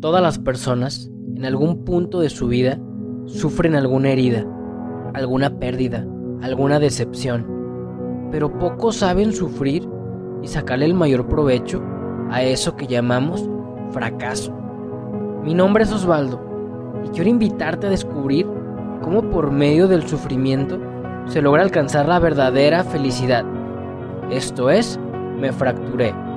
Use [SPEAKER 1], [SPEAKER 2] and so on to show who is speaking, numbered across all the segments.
[SPEAKER 1] Todas las personas, en algún punto de su vida, sufren alguna herida, alguna pérdida, alguna decepción, pero pocos saben sufrir y sacarle el mayor provecho a eso que llamamos fracaso. Mi nombre es Osvaldo y quiero invitarte a descubrir cómo por medio del sufrimiento se logra alcanzar la verdadera felicidad. Esto es, me fracturé.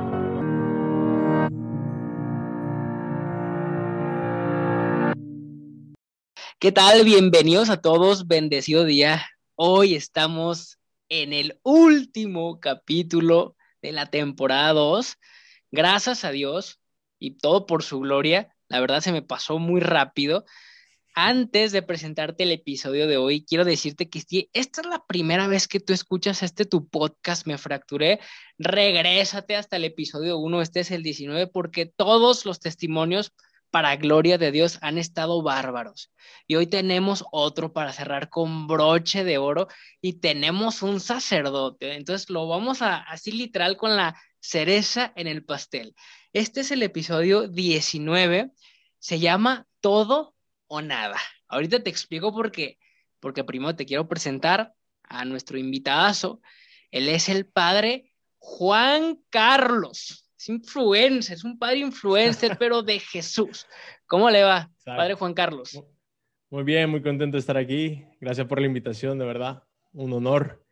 [SPEAKER 1] ¿Qué tal? Bienvenidos a todos, bendecido día. Hoy estamos en el último capítulo de la temporada 2. Gracias a Dios y todo por su gloria. La verdad se me pasó muy rápido. Antes de presentarte el episodio de hoy, quiero decirte que esta es la primera vez que tú escuchas este tu podcast, Me Fracturé, regrésate hasta el episodio 1, este es el 19, porque todos los testimonios para gloria de Dios han estado bárbaros. Y hoy tenemos otro para cerrar con broche de oro y tenemos un sacerdote. Entonces lo vamos a así literal con la cereza en el pastel. Este es el episodio 19. Se llama Todo o Nada. Ahorita te explico por qué. Porque primero te quiero presentar a nuestro invitadazo. Él es el padre Juan Carlos es influencer, es un padre influencer, pero de Jesús. ¿Cómo le va, padre Juan Carlos?
[SPEAKER 2] Muy bien, muy contento de estar aquí. Gracias por la invitación, de verdad. Un honor.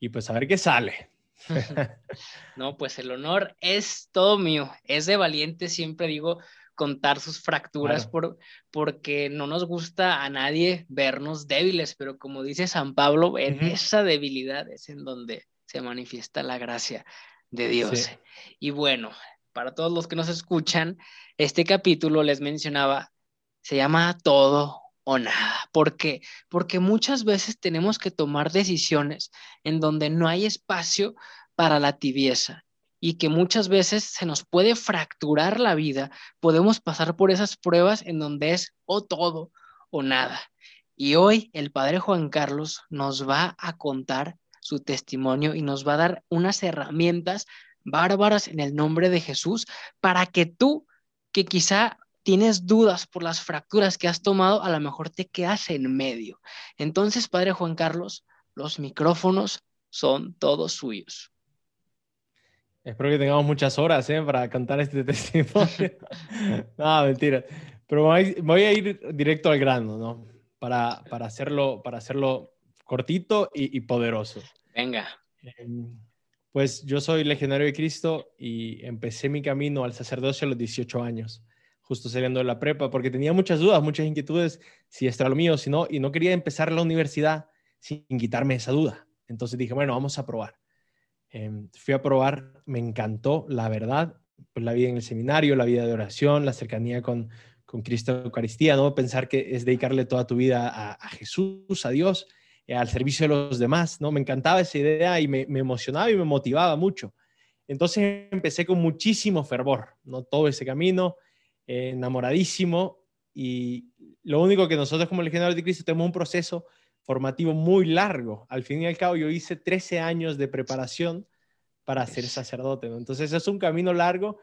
[SPEAKER 2] Y pues a ver qué sale.
[SPEAKER 1] no, pues el honor es todo mío. Es de valiente, siempre digo, contar sus fracturas por, porque no nos gusta a nadie vernos débiles, pero como dice San Pablo, en esa debilidad es en donde se manifiesta la gracia de Dios. Y bueno, para todos los que nos escuchan, este capítulo les mencionaba, se llama todo o nada. ¿Por qué? Porque muchas veces tenemos que tomar decisiones en donde no hay espacio para la tibieza y que muchas veces se nos puede fracturar la vida. Podemos pasar por esas pruebas en donde es o todo o nada. Y hoy el padre Juan Carlos nos va a contar su testimonio y nos va a dar unas herramientas bárbaras en el nombre de Jesús para que tú, que quizá tienes dudas por las fracturas que has tomado, a lo mejor te quedas en medio. Entonces, Padre Juan Carlos, los micrófonos son todos suyos.
[SPEAKER 2] Espero que tengamos muchas horas ¿eh? para cantar este testimonio. no, mentira. Pero voy a ir directo al grano, ¿no? Para, para, hacerlo, para hacerlo cortito y, poderoso.
[SPEAKER 1] Venga.
[SPEAKER 2] Em, pues yo soy legionario de Cristo y empecé mi camino al sacerdocio a los 18 años, justo saliendo de la prepa, porque tenía muchas dudas, muchas inquietudes, si esto era lo mío, si no, y no quería empezar la universidad sin quitarme esa duda. Entonces dije, bueno, vamos a probar. Em, fui a probar, me encantó, la verdad, pues la vida en el seminario, la vida de oración, la cercanía con, con Cristo Eucaristía, ¿no? Pensar que es dedicarle toda tu vida a, a Jesús, a Dios, eh, al servicio de los demás, ¿no? Me encantaba esa idea y me, emocionaba y me motivaba mucho. Entonces empecé con muchísimo fervor, ¿no? Todo ese camino, eh, enamoradísimo y lo único que nosotros como legionarios de Cristo tenemos un proceso formativo muy largo. Al fin y al cabo yo hice 13 años de preparación para ser sacerdote, ¿no? Entonces es un camino largo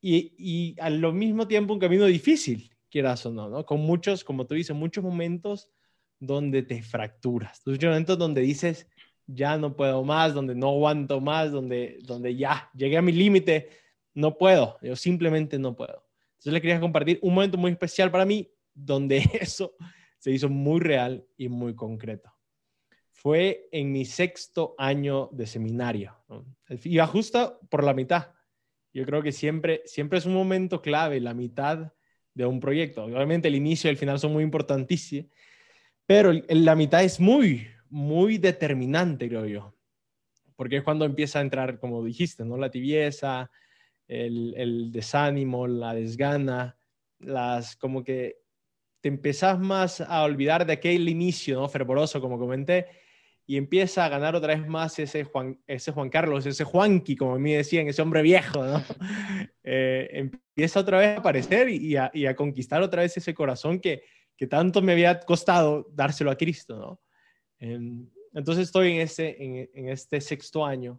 [SPEAKER 2] y, y al mismo tiempo un camino difícil, quieras o no, ¿no? Con muchos, como tú dices, muchos momentos donde te fracturas. Muchos momentos donde dices, ya no puedo más, donde no aguanto más, donde, donde ya llegué a mi límite, no puedo, yo simplemente no puedo. Entonces le quería compartir un momento muy especial para mí donde eso se hizo muy real y muy concreto. Fue en mi sexto año de seminario. Iba justo por la mitad. Yo creo que siempre, siempre es un momento clave, la mitad de un proyecto. Obviamente el inicio y el final son muy importantísimos, pero la mitad es muy, muy determinante, creo yo. Porque es cuando empieza a entrar, como dijiste, ¿no? La tibieza, el, desánimo, la desgana, las como que te empezás más a olvidar de aquel inicio, ¿no? Fervoroso, como comenté, y empieza a ganar otra vez más ese Juan, ese Juan Carlos, ese Juanqui, como a mí decían, ese hombre viejo, ¿no? Eh, empieza otra vez a aparecer y a conquistar otra vez ese corazón que, que tanto me había costado dárselo a Cristo, ¿no? entonces estoy en este, sexto año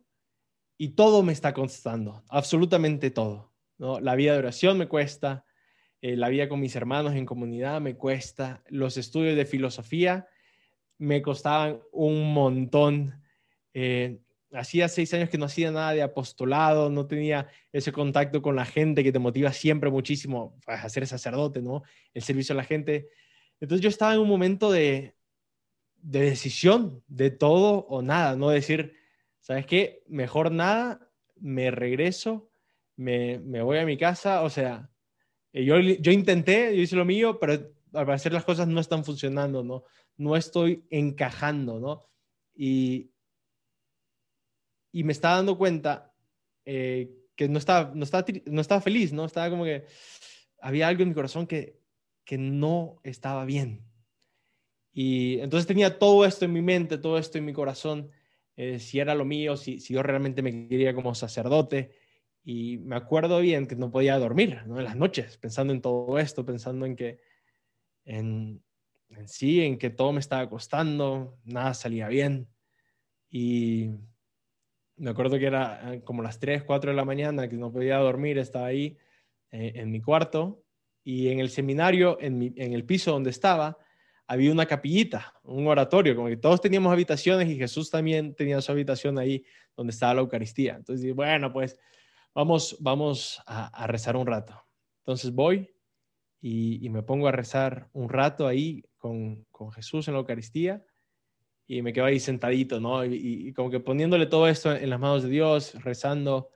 [SPEAKER 2] y todo me está costando, absolutamente todo. La vida de oración me cuesta, eh, la vida con mis hermanos en comunidad me cuesta, los estudios de filosofía me costaban un montón. Eh, hacía seis años que no hacía nada de apostolado, no tenía ese contacto con la gente que te motiva siempre muchísimo a ser sacerdote, ¿no? El servicio a la gente. Entonces yo estaba en un momento de, de decisión, de todo o nada, no decir, ¿sabes qué? Mejor nada, me regreso, me, me voy a mi casa, o sea, eh, yo, yo intenté, yo hice lo mío, pero al parecer las cosas no están funcionando, ¿no? No estoy encajando, ¿no? Y, y me estaba dando cuenta eh, que no estaba, no, estaba, no estaba feliz, ¿no? Estaba como que había algo en mi corazón que, que no estaba bien. Y entonces tenía todo esto en mi mente, todo esto en mi corazón, eh, si era lo mío, si, si, yo realmente me quería como sacerdote. Y me acuerdo bien que no podía dormir ¿no? en las noches, pensando en todo esto, pensando en que, en, sí, en que todo me estaba costando, nada salía bien. Y me acuerdo que era eh, como las 3, 4 de la mañana, que no podía dormir, estaba ahí eh, en mi cuarto y en el seminario, en, en, el piso donde estaba, había una capillita, un oratorio, como que todos teníamos habitaciones y Jesús también tenía su habitación ahí donde estaba la Eucaristía. Entonces, bueno, pues vamos, vamos a, rezar un rato. Entonces voy y, y, me pongo a rezar un rato ahí con, con Jesús en la Eucaristía y me quedo ahí sentadito, ¿no? Y, como que poniéndole todo esto en las manos de Dios, rezando.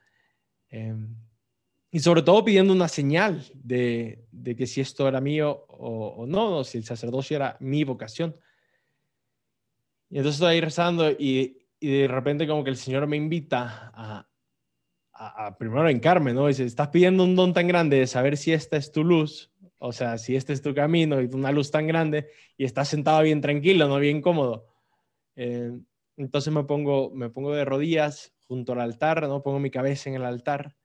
[SPEAKER 2] Em, y sobre todo pidiendo una señal de, de que si esto era mío o, no, o si el sacerdocio era mi vocación. Y entonces estoy ahí rezando y, y de repente como que el Señor me invita a, a, a primero encarme, ¿no? Dice, estás pidiendo un don tan grande de saber si esta es tu luz, o sea, si este es tu camino y una luz tan grande y estás sentado bien tranquilo, no bien cómodo eh, entonces me pongo, me pongo de rodillas junto al altar, ¿no? pongo mi cabeza en el altar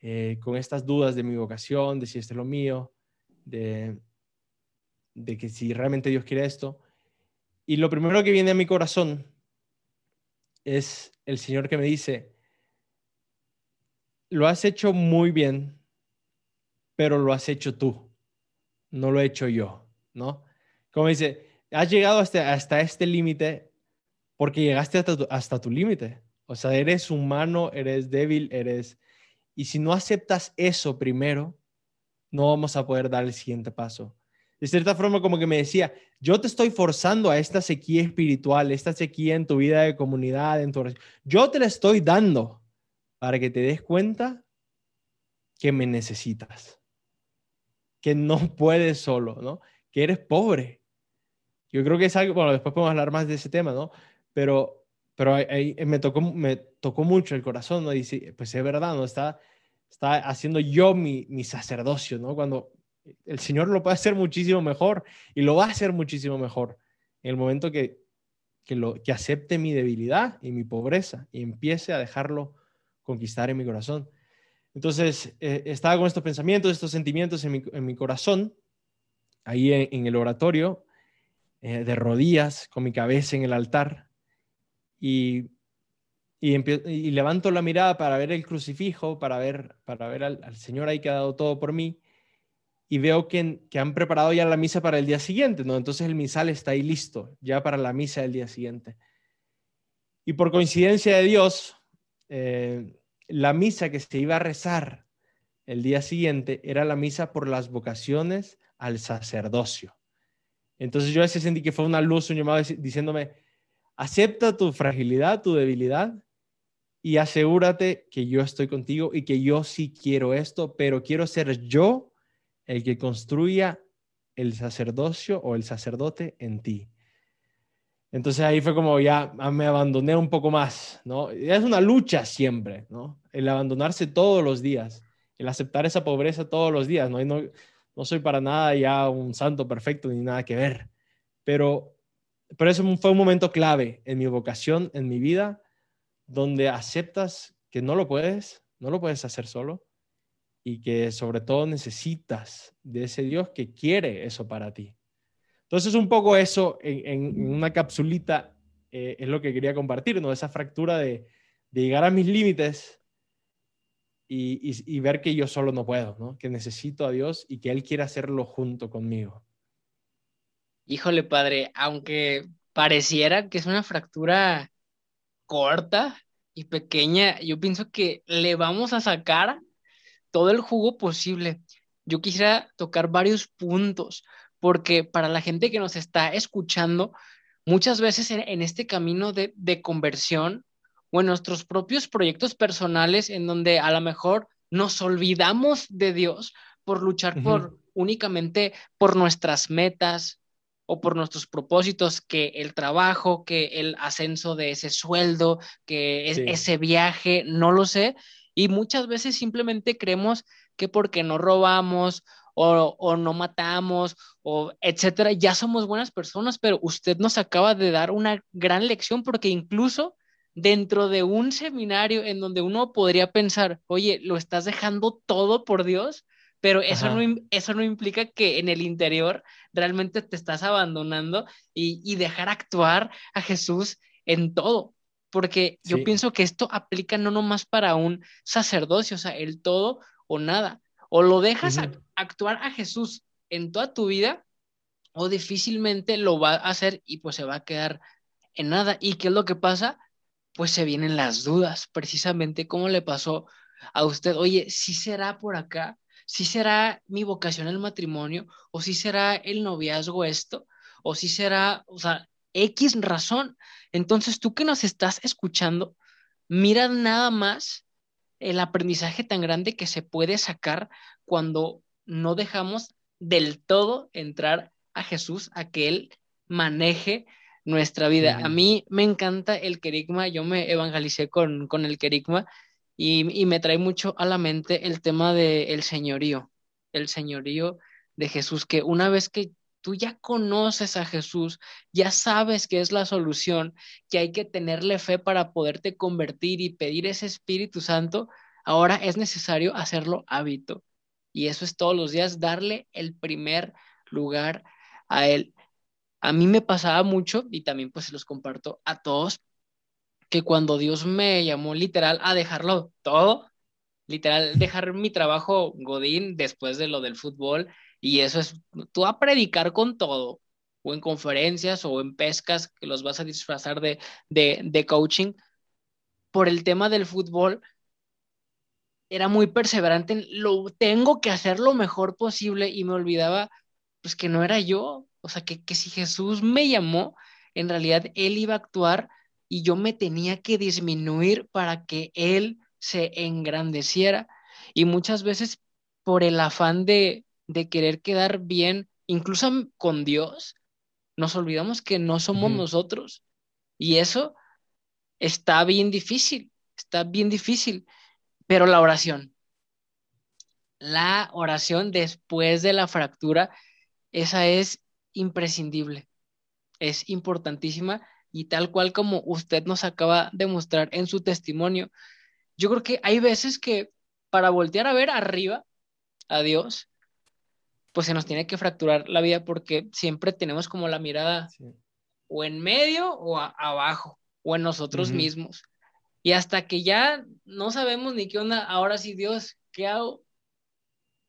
[SPEAKER 2] eh, con estas dudas de mi vocación, de si esto es lo mío, de, que si realmente Dios quiere esto. Y lo primero que viene a mi corazón es el Señor que me dice, lo has hecho muy bien, pero lo has hecho tú, no lo he hecho yo, ¿no? Como dice, has llegado hasta, hasta este límite porque llegaste hasta tu, límite. O sea, eres humano, eres débil, eres... Y si no aceptas eso primero, no vamos a poder dar el siguiente paso. De cierta forma, como que me decía, yo te estoy forzando a esta sequía espiritual, esta sequía en tu vida de comunidad, en tu... Yo te la estoy dando para que te des cuenta que me necesitas, que no puedes solo, ¿no? Que eres pobre. Yo creo que es algo, bueno, después podemos hablar más de ese tema, ¿no? pero, pero ahí, me, tocó, me tocó mucho el corazón, ¿no? Y sí, pues es verdad, ¿no? Está, está haciendo yo mi, mi sacerdocio, ¿no? Cuando el Señor lo puede hacer muchísimo mejor y lo va a hacer muchísimo mejor en el momento que, que, lo, que acepte mi debilidad y mi pobreza y empiece a dejarlo conquistar en mi corazón. Entonces, eh, estaba con estos pensamientos, estos sentimientos en mi, en mi corazón, ahí en, el oratorio, eh, de rodillas, con mi cabeza en el altar, y, y, levanto la mirada para ver el crucifijo, para ver, para ver al, Señor ahí que ha dado todo por mí, y veo que, que, han preparado ya la misa para el día siguiente, ¿no? Entonces el misal está ahí listo, ya para la misa del día siguiente. Y por coincidencia de Dios, eh, la misa que se iba a rezar el día siguiente era la misa por las vocaciones al sacerdocio. Entonces yo a veces sentí que fue una luz, un llamado diciéndome, Acepta tu fragilidad, tu debilidad y asegúrate que yo estoy contigo y que yo sí quiero esto, pero quiero ser yo el que construya el sacerdocio o el sacerdote en ti. Entonces ahí fue como ya me abandoné un poco más, ¿no? Es una lucha siempre, ¿no? El abandonarse todos los días, el aceptar esa pobreza todos los días, ¿no? no, no soy para nada ya un santo perfecto ni nada que ver, pero pero eso fue un momento clave en mi vocación, en mi vida, donde aceptas que no lo puedes, no lo puedes hacer solo y que sobre todo necesitas de ese Dios que quiere eso para ti. Entonces un poco eso en, una capsulita eh, es lo que quería compartir, ¿no? Esa fractura de, de llegar a mis límites y, ver que yo solo no puedo, ¿no? que necesito a Dios y que Él quiere hacerlo junto conmigo.
[SPEAKER 1] Híjole, padre, aunque pareciera que es una fractura corta y pequeña, yo pienso que le vamos a sacar todo el jugo posible. Yo quisiera tocar varios puntos, porque para la gente que nos está escuchando, muchas veces en, este camino de, de conversión o en nuestros propios proyectos personales en donde a lo mejor nos olvidamos de Dios por luchar por únicamente por nuestras metas o por nuestros propósitos, que el trabajo, que el ascenso de ese sueldo, que ese viaje, no lo sé. Y muchas veces simplemente creemos que porque no robamos o, o, no matamos o etcétera, ya somos buenas personas, pero usted nos acaba de dar una gran lección porque incluso dentro de un seminario en donde uno podría pensar, oye, lo estás dejando todo por Dios, pero eso no, eso no implica que en el interior realmente te estás abandonando y, dejar actuar a Jesús en todo. Porque yo pienso que esto aplica no nomás para un sacerdocio, o sea, el todo o nada. O lo dejas actuar a Jesús en toda tu vida, o difícilmente lo va a hacer y pues se va a quedar en nada. ¿Y qué es lo que pasa? pues se vienen las dudas, precisamente como le pasó a usted, oye, si será por acá? Si será mi vocación el matrimonio? ¿O si será el noviazgo esto? ¿O si será, o sea, X razón? Entonces, tú que nos estás escuchando, mira nada más el aprendizaje tan grande que se puede sacar cuando no dejamos del todo entrar a Jesús, a que Él maneje nuestra vida. A mí me encanta el querigma, yo me evangelicé con, con el querigma y, me trae mucho a la mente el tema del señorío, el señorío de Jesús, que una vez que tú ya conoces a Jesús, ya sabes que es la solución, que hay que tenerle fe para poderte convertir y pedir ese Espíritu Santo, ahora es necesario hacerlo hábito. Y eso es todos los días, darle el primer lugar a Él a mí me pasaba mucho, y también pues se los comparto a todos, que cuando Dios me llamó literal a dejarlo todo, literal dejar mi trabajo Godín después de lo del fútbol, y eso es, tú a predicar con todo, o en conferencias o en pescas, que los vas a disfrazar de, de, coaching, por el tema del fútbol, era muy perseverante, lo tengo que hacer lo mejor posible y me olvidaba pues que no era yo, o sea, que, si Jesús me llamó, en realidad Él iba a actuar y yo me tenía que disminuir para que Él se engrandeciera. Y muchas veces por el afán de, de querer quedar bien, incluso con Dios, nos olvidamos que no somos nosotros. Y eso está bien difícil, está bien difícil. Pero la oración, la oración después de la fractura, esa es imprescindible, es importantísima y tal cual como usted nos acaba de mostrar en su testimonio, yo creo que hay veces que para voltear a ver arriba a Dios, pues se nos tiene que fracturar la vida porque siempre tenemos como la mirada o en medio o abajo o en nosotros mismos. Y hasta que ya no sabemos ni qué onda, ahora sí Dios, ¿qué hago?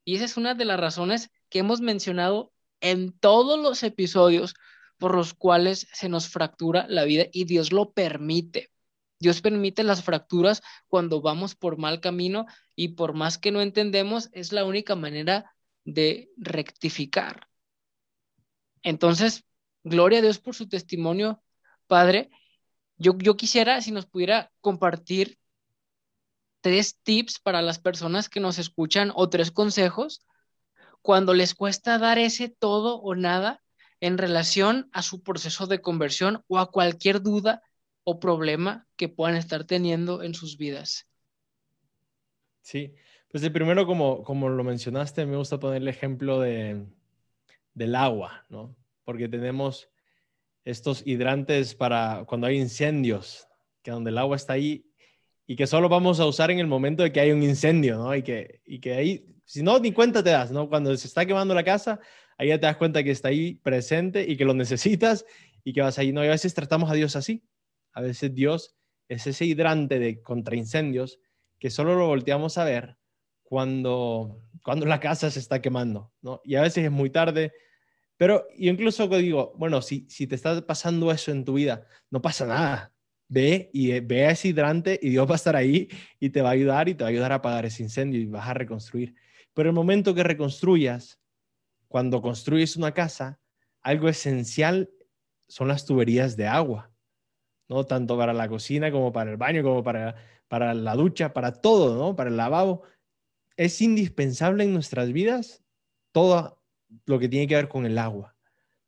[SPEAKER 1] Y esa es una de las razones que hemos mencionado en todos los episodios por los cuales se nos fractura la vida y Dios lo permite. Dios permite las fracturas cuando vamos por mal camino y por más que no entendemos, es la única manera de rectificar. Entonces, gloria a Dios por su testimonio, Padre. Yo, yo quisiera si nos pudiera compartir tres tips para las personas que nos escuchan o tres consejos cuando les cuesta dar ese todo o nada en relación a su proceso de conversión o a cualquier duda o problema que puedan estar teniendo en sus vidas.
[SPEAKER 2] Sí, pues el primero, como, como lo mencionaste, me gusta poner el ejemplo de, del agua, ¿no? Porque tenemos estos hidrantes para cuando hay incendios, que donde el agua está ahí y que solo vamos a usar en el momento de que hay un incendio, ¿no? Y que, y que ahí si no, ni cuenta te das, ¿no? Cuando se está quemando la casa, ahí ya te das cuenta que está ahí presente y que lo necesitas y que vas ahí. No, y a veces tratamos a Dios así. A veces Dios es ese hidrante de contra incendios que solo lo volteamos a ver cuando, cuando la casa se está quemando, ¿no? Y a veces es muy tarde, pero yo incluso digo, bueno, si, si te está pasando eso en tu vida, no pasa nada. Ve y eh, ve a ese hidrante y Dios va a estar ahí y te va a ayudar y te va a ayudar a apagar ese incendio y vas a reconstruir. Pero el momento que reconstruyas, cuando construyes una casa, algo esencial son las tuberías de agua, ¿no? Tanto para la cocina como para el baño, como para, para la ducha, para todo, ¿no? Para el lavabo. Es indispensable en nuestras vidas todo lo que tiene que ver con el agua.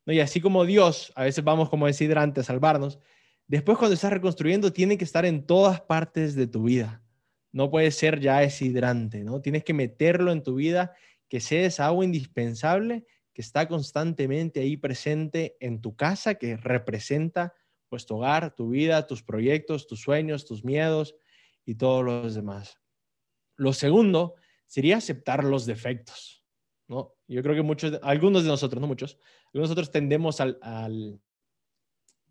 [SPEAKER 2] ¿no? Y así como Dios, a veces vamos como deshidrante a salvarnos, después cuando estás reconstruyendo tiene que estar en todas partes de tu vida. No puede ser ya deshidrante, ¿no? Tienes que meterlo en tu vida, que sea esa agua indispensable que está constantemente ahí presente en tu casa, que representa pues tu hogar, tu vida, tus proyectos, tus sueños, tus miedos y todos los demás. Lo segundo sería aceptar los defectos, ¿no? Yo creo que muchos, algunos de nosotros, no muchos, nosotros tendemos al,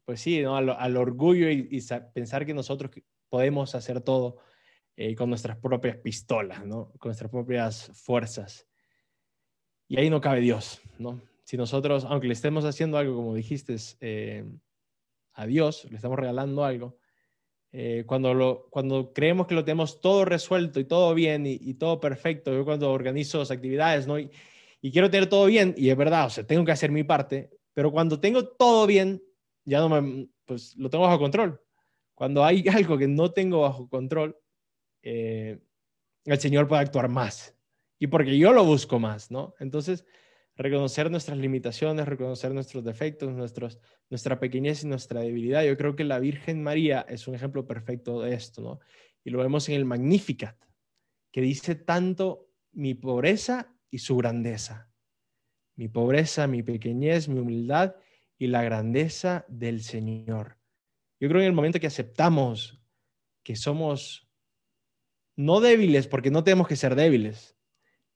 [SPEAKER 2] pues sí, ¿no? al, orgullo y, pensar que nosotros podemos hacer todo eh, con nuestras propias pistolas, ¿no? Con nuestras propias fuerzas. Y ahí no cabe Dios, ¿no? Si nosotros, aunque le estemos haciendo algo, como dijiste, eh, a Dios, le estamos regalando algo, eh, cuando, lo, cuando creemos que lo tenemos todo resuelto y todo bien y, todo perfecto, yo cuando organizo las actividades, ¿no? Y, y, quiero tener todo bien, y es verdad, o sea, tengo que hacer mi parte, pero cuando tengo todo bien, ya no me, pues lo tengo bajo control. Cuando hay algo que no tengo bajo control, eh, el Señor puede actuar más y porque yo lo busco más, ¿no? Entonces, reconocer nuestras limitaciones, reconocer nuestros defectos, nuestros, nuestra pequeñez y nuestra debilidad. Yo creo que la Virgen María es un ejemplo perfecto de esto, ¿no? Y lo vemos en el Magnificat, que dice tanto mi pobreza y su grandeza. Mi pobreza, mi pequeñez, mi humildad y la grandeza del Señor. Yo creo que en el momento que aceptamos que somos no débiles, porque no tenemos que ser débiles,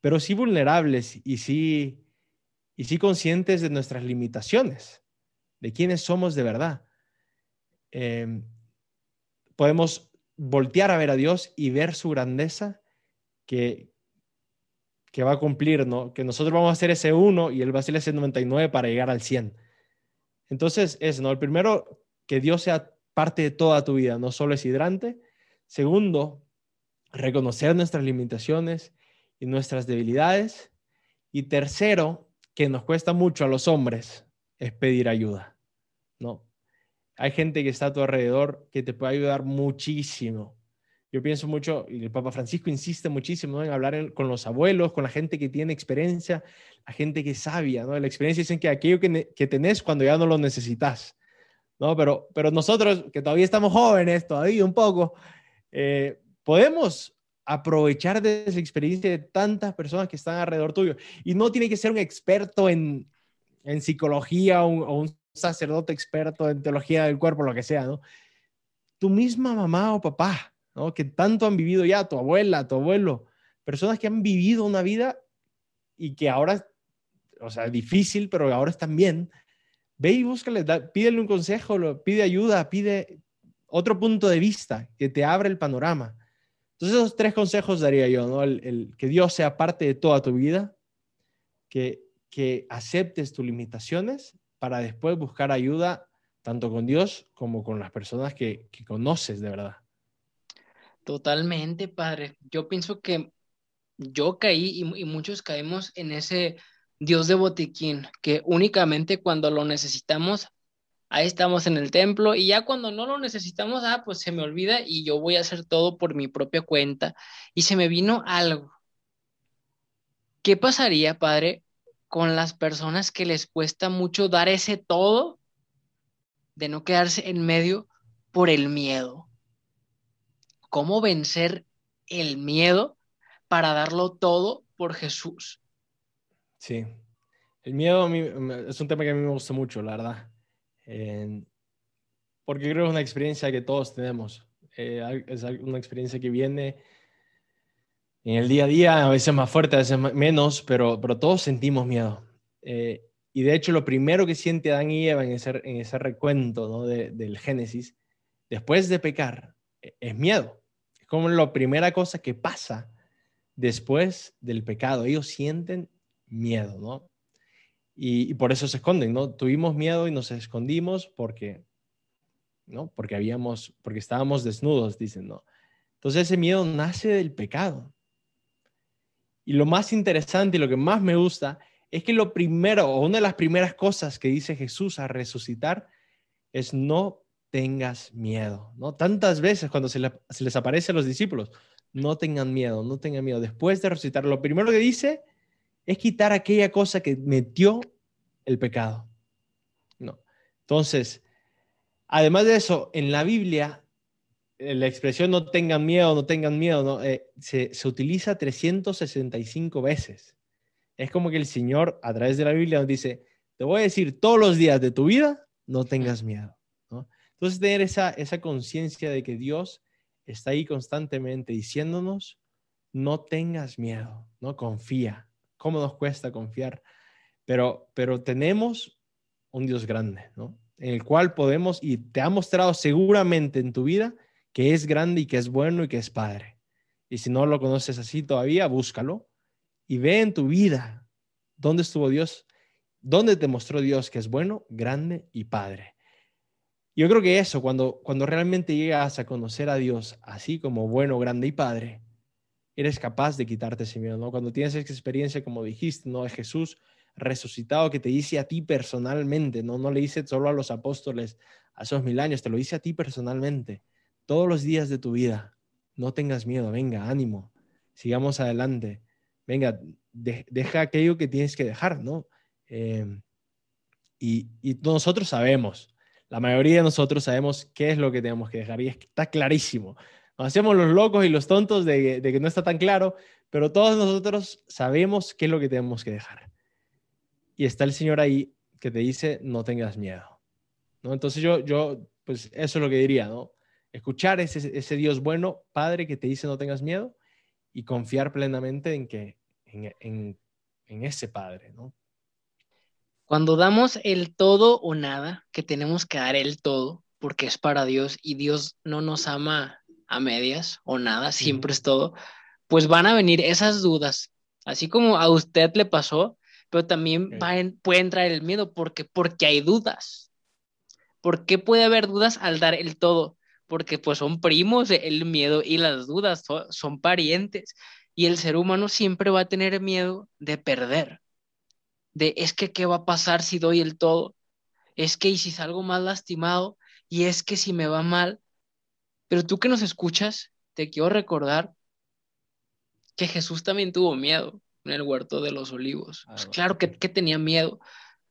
[SPEAKER 2] pero sí vulnerables y sí, y sí conscientes de nuestras limitaciones, de quiénes somos de verdad. Em, podemos voltear a ver a Dios y ver su grandeza que, que va a cumplir, ¿no? Que nosotros vamos a hacer ese uno y Él va a hacer ese 99 para llegar al 100. Entonces, es, ¿no? El primero, que Dios sea parte de toda tu vida, no solo es hidrante. Segundo, reconocer nuestras limitaciones y nuestras debilidades. Y tercero, que nos cuesta mucho a los hombres, es pedir ayuda. ¿no? Hay gente que está a tu alrededor que te puede ayudar muchísimo. Yo pienso mucho, y el Papa Francisco insiste muchísimo en hablar con los abuelos, con la gente que tiene experiencia, la gente que es sabia, ¿no? La experiencia dicen que aquello que, que tenés cuando ya no lo necesitas, ¿no? Pero, pero nosotros, que todavía estamos jóvenes, todavía un poco, eh, podemos aprovechar de esa experiencia de tantas personas que están alrededor tuyo. Y no tiene que ser un experto en, en psicología o un, sacerdote experto en teología del cuerpo, lo que sea, ¿no? Tu misma mamá o papá, ¿no? Que tanto han vivido ya, tu abuela, tu abuelo, personas que han vivido una vida y que ahora, o sea, difícil, pero ahora están bien. Ve y búscale, pídele un consejo, pide ayuda, pide otro punto de vista que te abra el panorama. Entonces, esos tres consejos daría yo, ¿no? El, que Dios sea parte de toda tu vida, que, que aceptes tus limitaciones para después buscar ayuda tanto con Dios como con las personas que, que conoces de verdad.
[SPEAKER 1] Totalmente, padre. Yo pienso que yo caí y, y muchos caemos en ese Dios de botiquín, que únicamente cuando lo necesitamos ahí estamos en el templo y ya cuando no lo necesitamos, ah, pues se me olvida y yo voy a hacer todo por mi propia cuenta. Y se me vino algo. ¿Qué pasaría, padre, con las personas que les cuesta mucho dar ese todo de no quedarse en medio por el miedo? ¿Cómo vencer el miedo para darlo todo por Jesús?
[SPEAKER 2] Sí, el miedo a es un tema que a mí me gusta mucho, la verdad porque creo que es una experiencia que todos tenemos. Eh, es una experiencia que viene en el día a día, a veces más fuerte, a veces menos, pero, pero todos sentimos miedo. Eh, y de hecho, lo primero que siente Adán y Eva en ese, en ese recuento ¿no? del Génesis, después de pecar, e, es miedo. Es como la primera cosa que pasa después del pecado. Ellos sienten miedo, ¿no? Y, por eso se esconden, ¿no? Tuvimos miedo y nos escondimos porque, ¿no? Porque habíamos, porque estábamos desnudos, dicen, ¿no? Entonces ese miedo nace del pecado. Y lo más interesante y lo que más me gusta es que lo primero, o una de las primeras cosas que dice Jesús a resucitar es no tengas miedo, ¿no? Tantas veces cuando se, se les aparece a los discípulos, no tengan miedo, no tengan miedo. Después de resucitar, lo primero que dice es quitar aquella cosa que metió el pecado. No. Entonces, además de eso, en la Biblia, eh, la expresión no tengan miedo, no tengan miedo, ¿no? Eh, se, se, utiliza 365 veces. Es como que el Señor, a través de la Biblia, nos dice, te voy a decir todos los días de tu vida, no tengas miedo. ¿no? Entonces, tener esa, esa conciencia de que Dios está ahí constantemente diciéndonos, no tengas miedo, no confía, cómo nos cuesta confiar, pero, pero tenemos un Dios grande, ¿no? En el cual podemos, y te ha mostrado seguramente en tu vida que es grande y que es bueno y que es Padre. Y si no lo conoces así todavía, búscalo y ve en tu vida dónde estuvo Dios, dónde te mostró Dios que es bueno, grande y Padre. Yo creo que eso, cuando, cuando realmente llegas a conocer a Dios así como bueno, grande y Padre, eres capaz de quitarte ese miedo, ¿no? Cuando tienes esa experiencia, como dijiste, ¿no? Es Jesús resucitado que te dice a ti personalmente, ¿no? No le dice solo a los apóstoles a esos mil años, te lo dice a ti personalmente, todos los días de tu vida. No tengas miedo, venga, ánimo, sigamos adelante, venga, deja aquello que tienes que dejar, ¿no? Em, y, y nosotros sabemos, la mayoría de nosotros sabemos qué es lo que tenemos que dejar y está clarísimo hacemos los locos y los tontos de, que no está tan claro, pero todos nosotros sabemos qué es lo que tenemos que dejar. Y está el Señor ahí que te dice, no tengas miedo. ¿no? Entonces yo, yo, pues eso es lo que diría, ¿no? Escuchar ese, ese Dios bueno, Padre, que te dice no tengas miedo y confiar plenamente en que, en ese Padre, ¿no?
[SPEAKER 1] Cuando damos el todo o nada, que tenemos que dar el todo, porque es para Dios y Dios no nos ama a medias o nada, siempre es todo, pues van a venir esas dudas, así como a usted le pasó, pero también puede entrar el miedo porque, porque hay dudas. ¿Por qué puede haber dudas al dar el todo? Porque pues son primos el miedo y las dudas, son, son parientes. Y el ser humano siempre va a tener miedo de perder. De es que qué va a pasar si doy el todo. Es que y si salgo más lastimado. Y es que si me va mal. Pero tú que nos escuchas, te quiero recordar que Jesús también tuvo miedo en el huerto de los olivos. Pues claro que, que tenía miedo,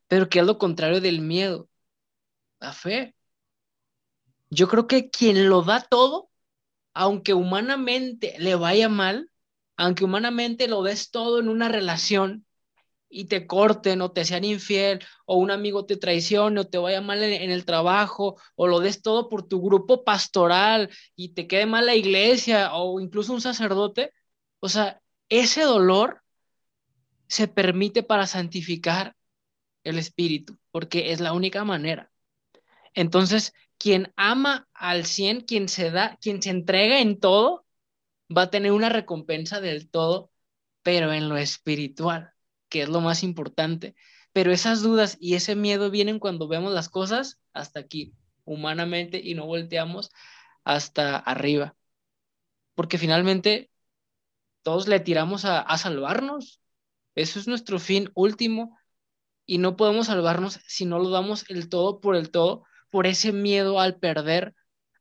[SPEAKER 1] pero que es lo contrario del miedo, la fe. Yo creo que quien lo da todo, aunque humanamente le vaya mal, aunque humanamente lo des todo en una relación, y te corten o te sean infiel o un amigo te traicione o te vaya mal en, el trabajo o lo des todo por tu grupo pastoral y te quede mal la iglesia o incluso un sacerdote, o sea, ese dolor se permite para santificar el espíritu, porque es la única manera. Entonces, quien ama al 100, quien se da, quien se entrega en todo, va a tener una recompensa del todo, pero en lo espiritual que es lo más importante. Pero esas dudas y ese miedo vienen cuando vemos las cosas hasta aquí, humanamente, y no volteamos hasta arriba. Porque finalmente todos le tiramos a, a salvarnos. Eso es nuestro fin último. Y no podemos salvarnos si no lo damos el todo por el todo, por ese miedo al perder,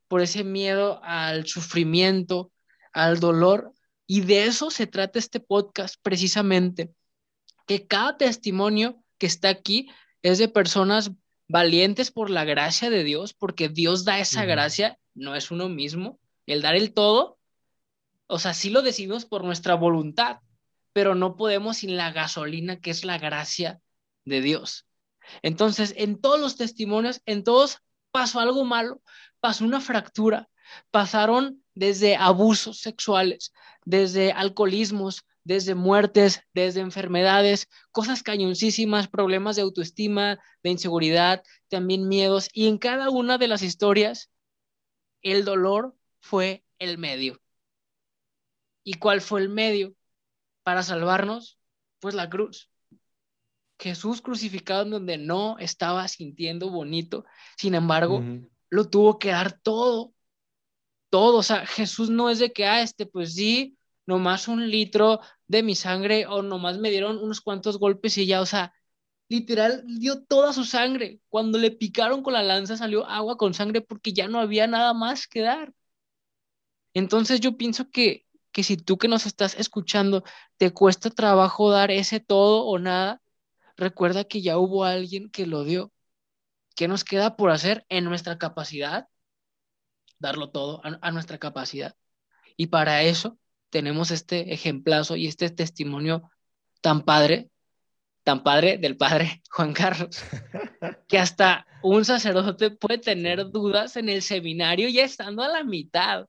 [SPEAKER 1] por ese miedo al sufrimiento, al dolor. Y de eso se trata este podcast precisamente, que cada testimonio que está aquí es de personas valientes por la gracia de Dios, porque Dios da esa gracia, no es uno mismo, el dar el todo, o sea, sí lo decidimos por nuestra voluntad, pero no podemos sin la gasolina que es la gracia de Dios. Entonces, en todos los testimonios, en todos pasó algo malo, pasó una fractura, pasaron desde abusos sexuales, desde alcoholismos, desde muertes, desde enfermedades, cosas cañoncísimas, problemas de autoestima, de inseguridad, también miedos. Y en cada una de las historias, el dolor fue el medio. ¿Y cuál fue el medio para salvarnos? Pues la cruz. Jesús crucificado en donde no estaba sintiendo bonito, sin embargo, lo tuvo que dar todo, todo. O sea, Jesús no es de que, ah, este, pues sí, nomás un litro de mi sangre o nomás me dieron unos cuantos golpes y ya, o sea, literal dio toda su sangre. Cuando le picaron con la lanza salió agua con sangre porque ya no había nada más que dar. Entonces yo pienso que, que si tú que nos estás escuchando te cuesta trabajo dar ese todo o nada, recuerda que ya hubo alguien que lo dio. ¿Qué nos queda por hacer en nuestra capacidad? Darlo todo a, nuestra capacidad. Y para eso tenemos este ejemplazo y este testimonio tan padre, tan padre del padre Juan Carlos, que hasta un sacerdote puede tener dudas en el seminario ya estando a la mitad.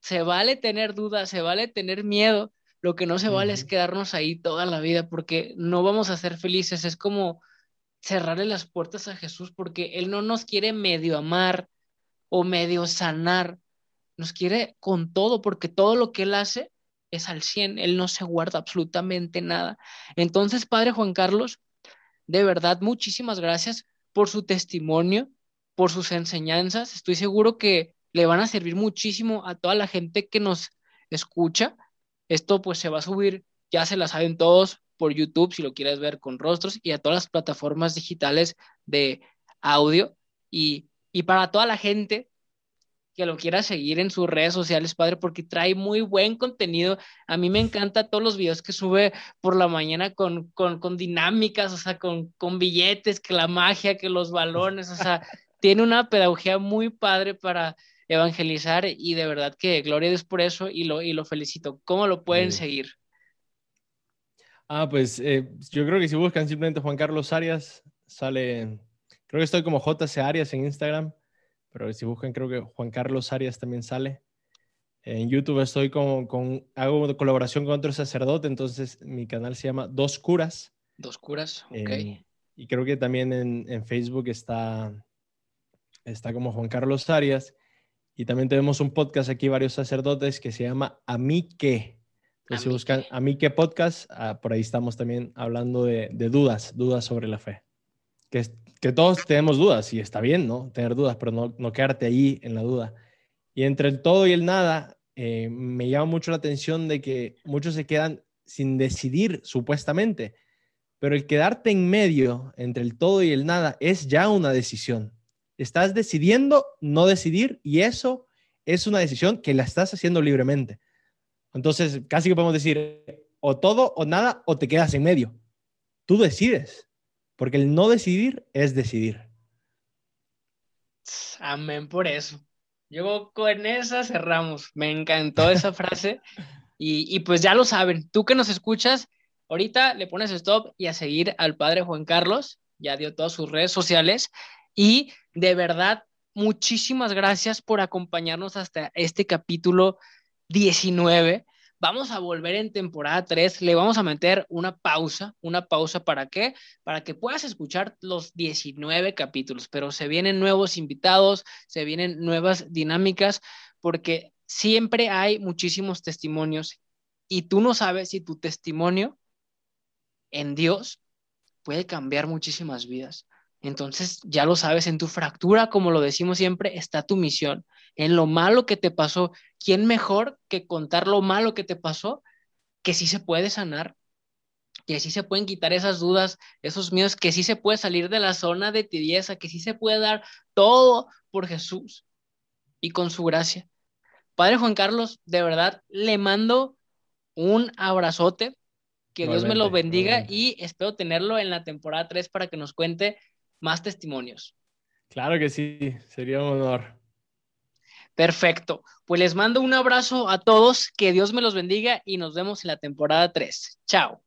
[SPEAKER 1] Se vale tener dudas, se vale tener miedo, lo que no se vale es quedarnos ahí toda la vida porque no vamos a ser felices. Es como cerrarle las puertas a Jesús porque Él no nos quiere medio amar o medio sanar. Nos quiere con todo porque todo lo que Él hace es al 100. Él no se guarda absolutamente nada. Entonces, Padre Juan Carlos, de verdad, muchísimas gracias por su testimonio, por sus enseñanzas. Estoy seguro que le van a servir muchísimo a toda la gente que nos escucha esto pues se va a subir, ya se la saben todos por YouTube si lo quieres ver con rostros y a todas las plataformas digitales de audio y, y para toda la gente que lo quiera seguir en sus redes sociales, padre, porque trae muy buen contenido. A mí me encanta todos los videos que sube por la mañana con, con, con dinámicas, o sea, con, con billetes, que la magia, que los balones, o sea, tiene una pedagogía muy padre para evangelizar y de verdad que gloria a Dios por eso y lo, y lo felicito. ¿Cómo lo pueden seguir?
[SPEAKER 2] Ah, pues eh, yo creo que si buscan simplemente Juan Carlos Arias, sale, creo que estoy como JC Arias en Instagram, pero si buscan creo que Juan Carlos Arias también sale. En YouTube estoy con, con hago colaboración con otro sacerdote, entonces mi canal se llama Dos Curas.
[SPEAKER 1] Dos Curas, ok.
[SPEAKER 2] Em, y creo que también en, en, Facebook está, está como Juan Carlos Arias. Y también tenemos un podcast aquí, varios sacerdotes, que se llama A mí qué. Entonces, si buscan A mí qué podcast, ah, por ahí estamos también hablando de, dudas, dudas sobre la fe. Que, todos tenemos dudas y está bien, ¿no? Tener dudas, pero no, no quedarte ahí en la duda. Y entre el todo y el nada, eh, me llama mucho la atención de que muchos se quedan sin decidir, supuestamente. Pero el quedarte en medio entre el todo y el nada es ya una decisión. Estás decidiendo no decidir y eso es una decisión que la estás haciendo libremente. Entonces, casi que podemos decir o todo o nada o te quedas en medio. Tú decides, porque el no decidir es decidir.
[SPEAKER 1] Amén por eso. Yo con esa cerramos. Me encantó esa frase. Y, y, pues ya lo saben, tú que nos escuchas, ahorita le pones stop y a seguir al padre Juan Carlos. Ya dio todas sus redes sociales. Y de verdad, muchísimas gracias por acompañarnos hasta este capítulo 19. Vamos a volver en temporada 3, le vamos a meter una pausa, una pausa para qué? Para que puedas escuchar los 19 capítulos, pero se vienen nuevos invitados, se vienen nuevas dinámicas, porque siempre hay muchísimos testimonios y tú no sabes si tu testimonio en Dios puede cambiar muchísimas vidas. Entonces, ya lo sabes, en tu fractura, como lo decimos siempre, está tu misión. En lo malo que te pasó, ¿quién mejor que contar lo malo que te pasó? Que sí se puede sanar, que sí se pueden quitar esas dudas, esos miedos, que sí se puede salir de la zona de tibieza, que sí se puede dar todo por Jesús y con su gracia. Padre Juan Carlos, de verdad, le mando un abrazote, que Dios me lo bendiga y espero tenerlo en la temporada 3 para que nos cuente más testimonios.
[SPEAKER 2] Claro que sí, sería un honor.
[SPEAKER 1] Perfecto. Pues les mando un abrazo a todos, que Dios me los bendiga y nos vemos en la temporada 3. Chao.